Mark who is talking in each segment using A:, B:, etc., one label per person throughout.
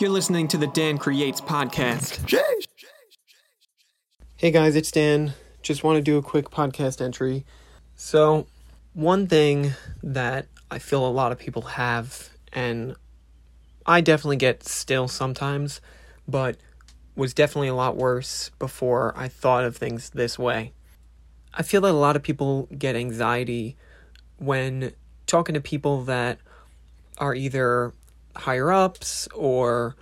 A: You're listening to the Dan Creates podcast.
B: Hey guys, it's Dan. Just want to do a quick podcast entry. So, one thing that I feel a lot of people have, and I definitely get still sometimes, but was definitely a lot worse before I thought of things this way. I feel that a lot of people get anxiety when talking to people that are either higher ups or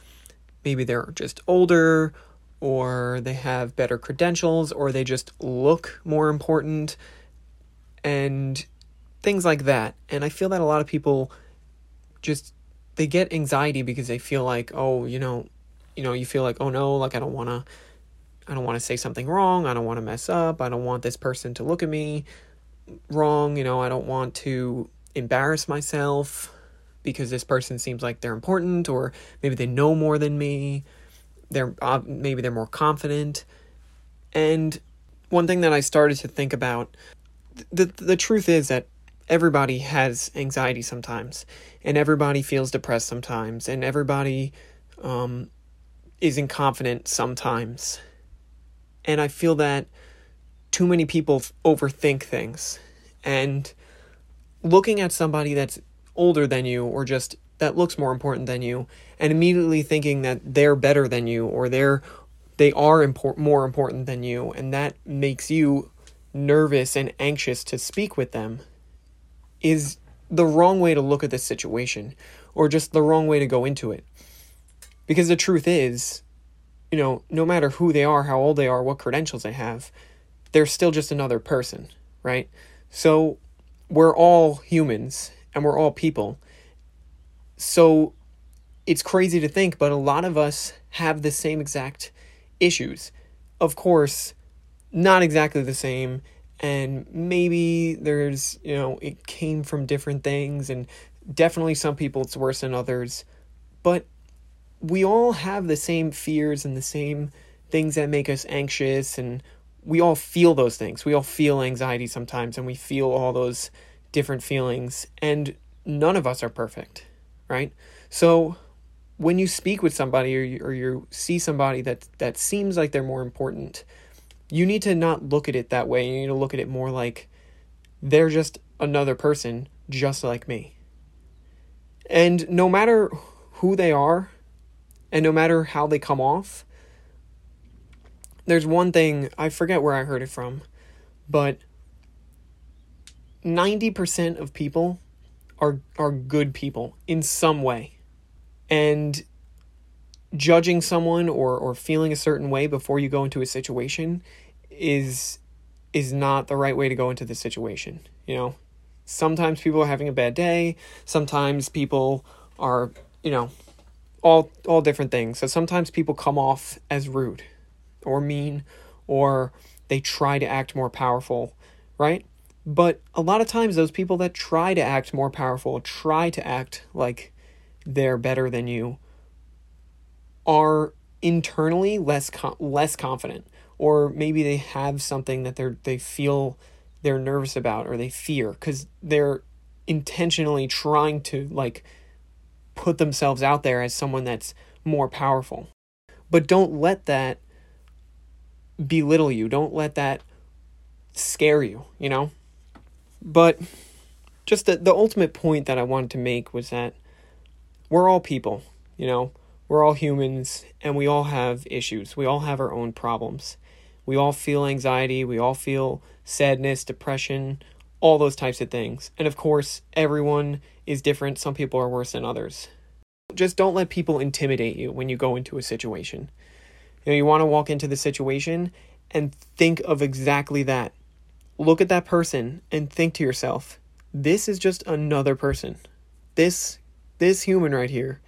B: maybe they're just older or they have better credentials or they just look more important and things like that. And I feel that a lot of people just they get anxiety because they feel like, oh, you know, you know, you feel like, oh no, like I don't want to I don't want to say something wrong. I don't want to mess up. I don't want this person to look at me wrong, you know, I don't want to embarrass myself because this person seems like they're important or maybe they know more than me. They're uh, maybe they're more confident. And one thing that i started to think about the the truth is that everybody has anxiety sometimes and everybody feels depressed sometimes and everybody um, isn't confident sometimes. And i feel that too many people overthink things. And looking at somebody that's older than you or just that looks more important than you and immediately thinking that they're better than you or they're they are import, more important than you and that makes you nervous and anxious to speak with them is the wrong way to look at this situation or just the wrong way to go into it. Because the truth is you know no matter who they are how old they are what credentials they have they're still just another person right? So we're all humans and we're all people. So it's crazy to think, but a lot of us have the same exact issues. Of course, not exactly the same, and maybe there's, you know, it came from different things, and definitely some people it's worse than others, but we all have the same fears and the same things that make us anxious and we all feel those things. We all feel anxiety sometimes and we feel all those different feelings and none of us are perfect, right? So when you speak with somebody or you, or you see somebody that that seems like they're more important, you need to not look at it that way. You need to look at it more like they're just another person just like me. And no matter who they are and no matter how they come off, there's one thing, I forget where I heard it from, but 90% of people are are good people in some way. And judging someone or or feeling a certain way before you go into a situation is is not the right way to go into the situation, you know? Sometimes people are having a bad day, sometimes people are, you know, all all different things. So sometimes people come off as rude or mean or they try to act more powerful, right? But a lot of times, those people that try to act more powerful, try to act like they're better than you, are internally less less confident, or maybe they have something that they're they feel they're nervous about or they fear because they're intentionally trying to like put themselves out there as someone that's more powerful. But don't let that belittle you. Don't let that scare you, you know? But just the, the ultimate point that I wanted to make was that we're all people, you know? We're all humans and we all have issues. We all have our own problems. We all feel anxiety, we all feel sadness, depression, all those types of things. And of course, everyone is different. Some people are worse than others. Just don't let people intimidate you when you go into a situation. You know, you want to walk into the situation and think of exactly that. Look at that person and think to yourself, this is just another person. This this human right here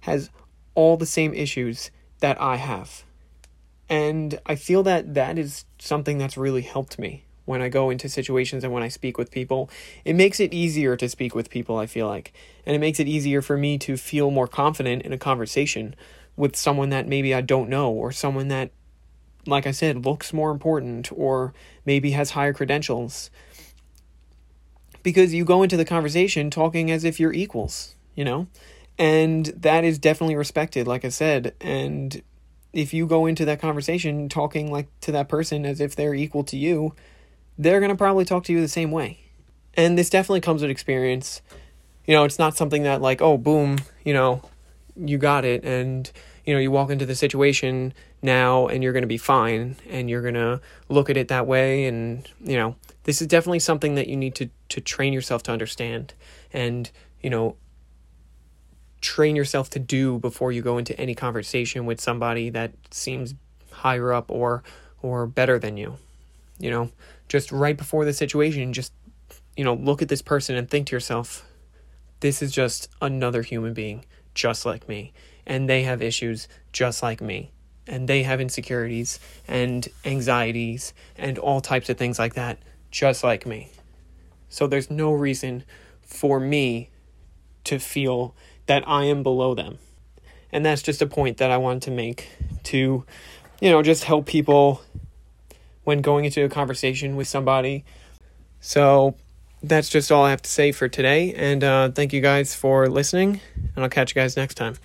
B: has all the same issues that I have. And I feel that that is something that's really helped me when I go into situations and when I speak with people. It makes it easier to speak with people, I feel like. And it makes it easier for me to feel more confident in a conversation with someone that maybe I don't know or someone that, like I said, looks more important or maybe has higher credentials. Because you go into the conversation talking as if you're equals, you know? And that is definitely respected, like I said. And if you go into that conversation talking like to that person as if they're equal to you, they're going to probably talk to you the same way. And this definitely comes with experience. You know, it's not something that like, oh, boom, you know, you got it and you know, you walk into the situation now and you're going to be fine and you're going to look at it that way and, you know, this is definitely something that you need to to train yourself to understand and, you know, train yourself to do before you go into any conversation with somebody that seems higher up or or better than you. You know, just right before the situation, just you know, look at this person and think to yourself, this is just another human being just like me and they have issues just like me. And they have insecurities and anxieties and all types of things like that, just like me. So there's no reason for me to feel that I am below them. And that's just a point that I wanted to make to, you know, just help people when going into a conversation with somebody. So that's just all I have to say for today. And uh, thank you guys for listening, and I'll catch you guys next time.